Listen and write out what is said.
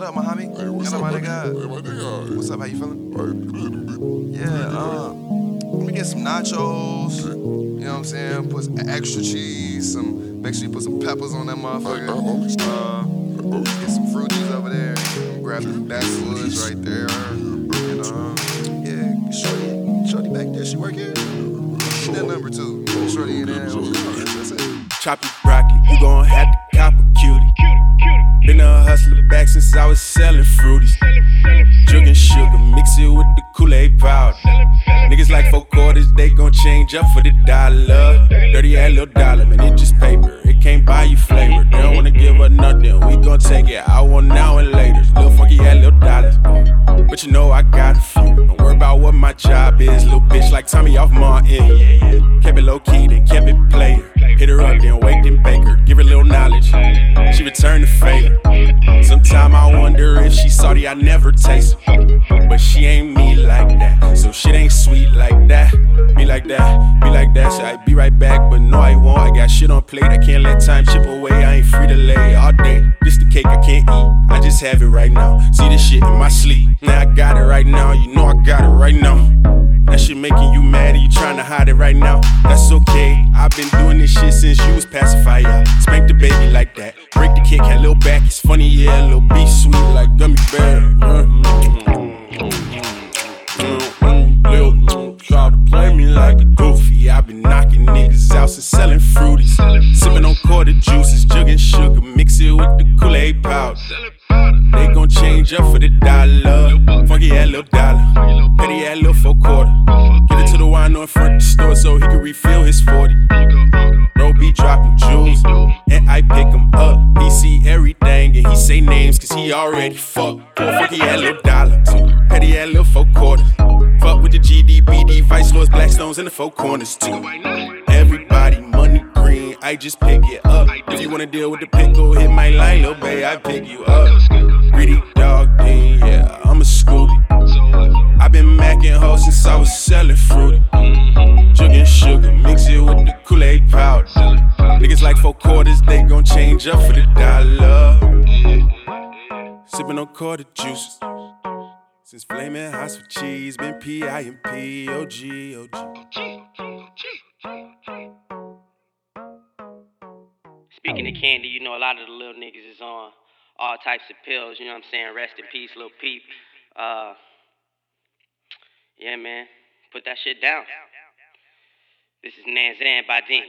What up, Muhammad? Hey, what's Hello, up, my nigga? Hey, my nigga. What's up? How you feeling? Alright, good, good. Yeah, uh, let me get some nachos. You know what I'm saying? Put some extra cheese. Some. Make sure you put some peppers on that motherfucker. Alright, always. Uh, Always. get some Frooties over there. Grab the backwoods right there. And um, yeah, shorty, shorty back there. She work here. That number two. Shorty in there. That's it. Choppy broccoli, you gon' have to cop a cutie. Been a hustler back since I was selling Frooties. Jugging sugar, mix it with the Kool-Aid powder. Niggas like four quarters, they gon' change up for the dollar. Dirty ass little dollar, man, it just paper. It can't buy you flavor. They don't wanna give us nothing, we gon' take it. I want now and later. Little funky ass little dollars. But you know I got a few. Don't worry about what my job is. Little bitch like Tommy off Martin. Kept it low key, then kept it player. Hit her up, then wake then bake her. Give her a little knowledge. She returned the favor. Sometime I wonder if she salty, I never taste. But she ain't me like that. So shit ain't sweet like that. Be like that, be like that. So I be right back, but no, I won't. I got shit on plate. I can't let time chip away. I ain't free to lay all day. This the cake I can't eat. I just have it right now. See this shit in my sleep. Now I got it right now. You know I got it right now. That shit making you mad and you trying to hide it right now. That's okay. I've been doing this shit since you was pacifier. Spank the baby like that. Break the kick, had little back. It's funny, yeah. Little beef sweet like gummy bear. Mm, mm, mm, Lil' try to play me like a goofy. i been knocking niggas out since selling Frooties. Sipping on quarter juices, jugging sugar, mix it with the Kool-Aid powder. They gon' change up for the dollar. Funky ass little dollar. Petty ass little four quarter. So he can refill his 40. Bro be dropping jewels, and I pick him up. He see everything, and he say names, cause he already fucked. Funky ass little dollar. Petty ass little four quarter. Fuck with the GDBD, Vice Lords, Blackstones, and the four corners too. Everybody money green, I just pick it up. If you wanna deal with the pickle, hit my line, little babe, I pick you up. Greedy dog, yeah, sugar, mix it with the Kool-Aid powder. Niggas like four quarters, they gon' change up for the dollar. Sippin' on quarter juices. Since flaming hot with cheese, been P-I-M-P, OG, OG. Speaking of candy, you know a lot of the little niggas is on all types of pills. You know what I'm saying? Rest in peace, Lil Peep. Uh, yeah, man. Put that shit down. This is Nanzan Badin.